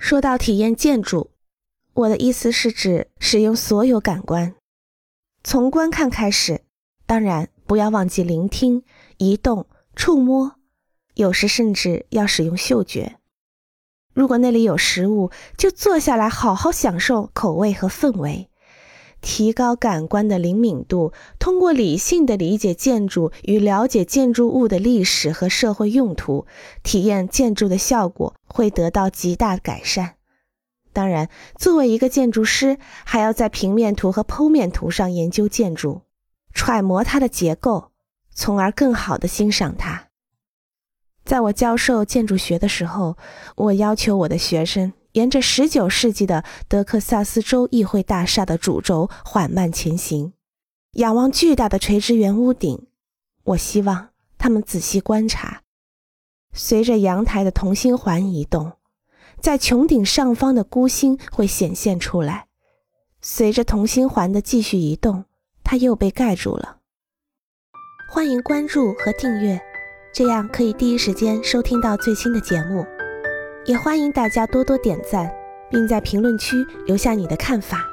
说到体验建筑，我的意思是指使用所有感官，从观看开始，当然不要忘记聆听、移动、触摸，有时甚至要使用嗅觉。如果那里有食物，就坐下来好好享受口味和氛围。提高感官的灵敏度，通过理性的理解建筑与了解建筑物的历史和社会用途，体验建筑的效果会得到极大改善。当然，作为一个建筑师，还要在平面图和剖面图上研究建筑，揣摩它的结构，从而更好地欣赏它。在我教授建筑学的时候，我要求我的学生。沿着19世纪的德克萨斯州议会大厦的主轴缓慢前行，仰望巨大的垂直圆屋顶。我希望他们仔细观察，随着阳台的同心环移动，在穹顶上方的孤星会显现出来。随着同心环的继续移动，它又被盖住了。欢迎关注和订阅，这样可以第一时间收听到最新的节目。也欢迎大家多多点赞，并在评论区留下你的看法。